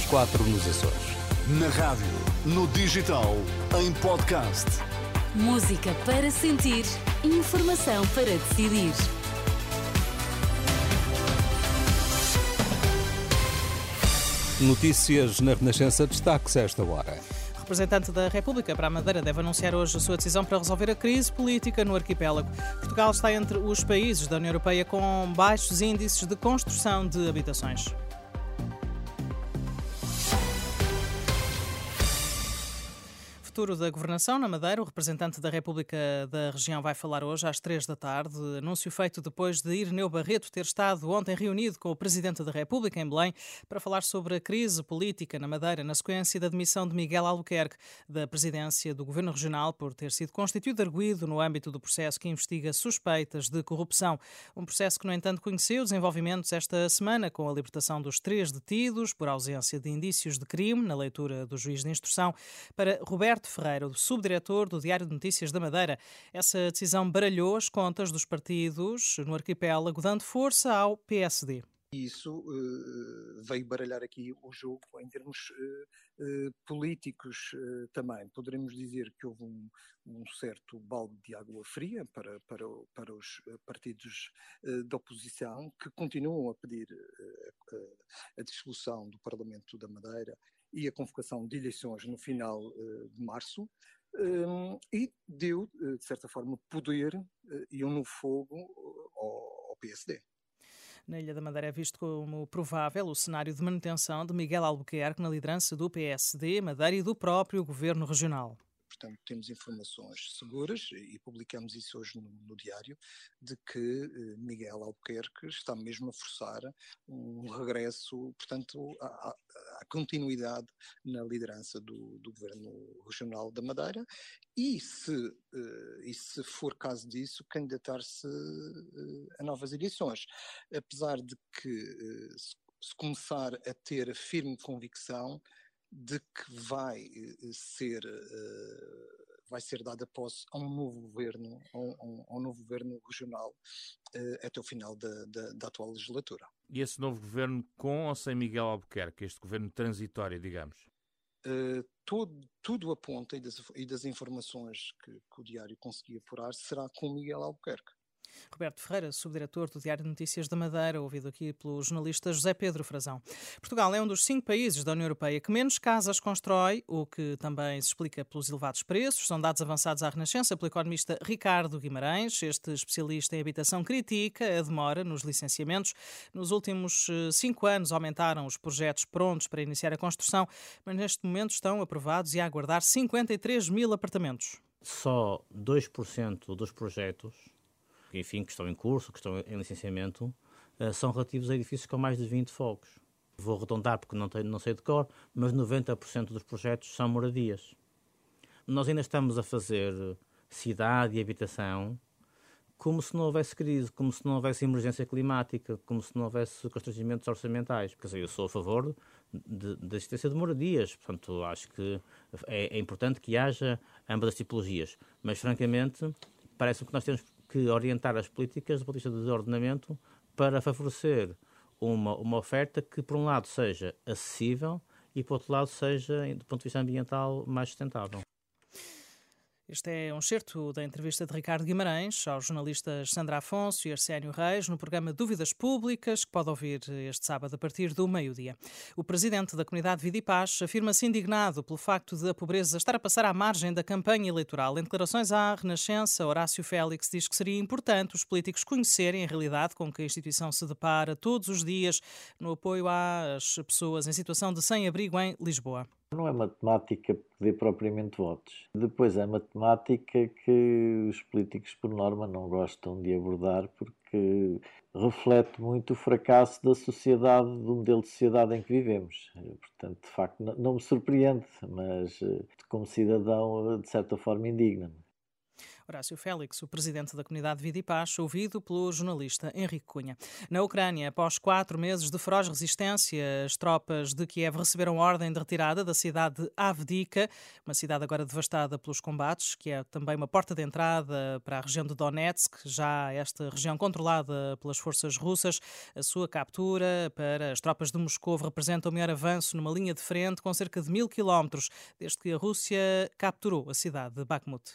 às 4 nos Açores. Na rádio, no digital, em podcast. Música para sentir, informação para decidir. Notícias na Renascença, destaques a esta hora. O representante da República para a Madeira deve anunciar hoje a sua decisão para resolver a crise política no arquipélago. Portugal está entre os países da União Europeia com baixos índices de construção de habitações. Futuro da governação na Madeira. O representante da República da região vai falar hoje às três da tarde. Anúncio feito depois de Irineu Barreto ter estado ontem reunido com o Presidente da República em Belém para falar sobre a crise política na Madeira na sequência da demissão de Miguel Albuquerque da presidência do Governo Regional por ter sido constituído arguído no âmbito do processo que investiga suspeitas de corrupção. Um processo que, no entanto, conheceu desenvolvimentos esta semana com a libertação dos três detidos por ausência de indícios de crime na leitura do juiz de instrução. Para Roberto Ferreira, o subdiretor do Diário de Notícias da Madeira. Essa decisão baralhou as contas dos partidos no arquipélago, dando força ao PSD. Isso uh, veio baralhar aqui o jogo em termos uh, uh, políticos também. Poderemos dizer que houve um, um, certo balde de água fria para, para, para os partidos da oposição, que continuam a pedir a dissolução do Parlamento da Madeira e a convocação de eleições no final uh, de março, um, e deu, eh, de certa forma, poder uh, e um novo fogo ao PSD. Na Ilha da Madeira é visto como provável o cenário de manutenção de Miguel Albuquerque na liderança do PSD, Madeira e do próprio governo regional portanto, temos informações seguras, e publicamos isso hoje no, no diário, de que eh, Miguel Albuquerque está mesmo a forçar um regresso, portanto, à, continuidade na liderança do, do, governo regional da Madeira e se, eh, e se for caso disso, candidatar-se eh, a novas eleições. Apesar de que se começar a ter firme convicção de que vai eh, ser eh, vai ser dada posse a um novo governo, a um, a um novo governo regional uh, até o final da, da, da, atual legislatura. E esse novo governo com ou sem Miguel Albuquerque, este governo transitório, digamos? Uh, todo, tudo aponta, e das, e das informações que, que, o Diário conseguia apurar, será com Miguel Albuquerque. Roberto Ferreira, subdiretor do Diário de Notícias da Madeira, ouvido aqui pelo jornalista José Pedro Frazão. Portugal é um dos cinco países da União Europeia que menos casas constrói, o que também se explica pelos elevados preços. São dados avançados à Renascença pelo economista Ricardo Guimarães. Este especialista em habitação critica a demora nos licenciamentos. Nos últimos eh, cinco anos aumentaram os projetos prontos para iniciar a construção, mas neste momento estão aprovados e a aguardar 53 mil apartamentos. Só 2% dos projetos enfim, que estão em curso, que estão em licenciamento, uh, são relativos a edifícios com mais de 20 fogos. Vou arredondar porque não, tenho, não sei de cor, mas 90% dos projetos são moradias. Nós ainda estamos a fazer cidade e habitação como se não houvesse crise, como se não houvesse emergência climática, como se não houvesse constrangimentos orçamentais. Quer dizer, eu sou a favor da existência de moradias, portanto, acho que é, é, importante que haja ambas as tipologias, mas francamente, parece que nós temos que orientar as políticas do ponto de vista de ordenamento para favorecer uma, uma oferta que, por um lado, seja acessível e, por outro lado, seja, do ponto de vista ambiental, mais sustentável. Este é um certo da entrevista de Ricardo Guimarães aos jornalistas Sandra Afonso e Arsénio Reis no programa Dúvidas Públicas, que pode ouvir este sábado a partir do meio-dia. O presidente da comunidade Vida e Paz afirma-se indignado pelo facto de a pobreza estar a passar à margem da campanha eleitoral. Em declarações à Renascença, Horácio Félix diz que seria importante os políticos conhecerem a realidade com que a instituição se depara todos os dias no apoio às pessoas em situação de sem-abrigo em Lisboa. Não é matemática pedir propriamente votos. Depois é matemática que os políticos, por norma, não gostam de abordar porque reflete muito o fracasso da sociedade, do modelo de sociedade em que vivemos. Portanto, de facto, não me surpreende, mas como cidadão, de certa forma, indigna-me. Horácio Félix, o presidente da comunidade Vida e Paz, ouvido pelo jornalista Henrique Cunha. Na Ucrânia, após quatro meses de feroz resistência, as tropas de Kiev receberam ordem de retirada da cidade de Avdika, uma cidade agora devastada pelos combates, que é também uma porta de entrada para a região de Donetsk, já esta região controlada pelas forças russas. A sua captura para as tropas de Moscou representa o maior avanço numa linha de frente com cerca de mil quilómetros desde que a Rússia capturou a cidade de Bakhmut.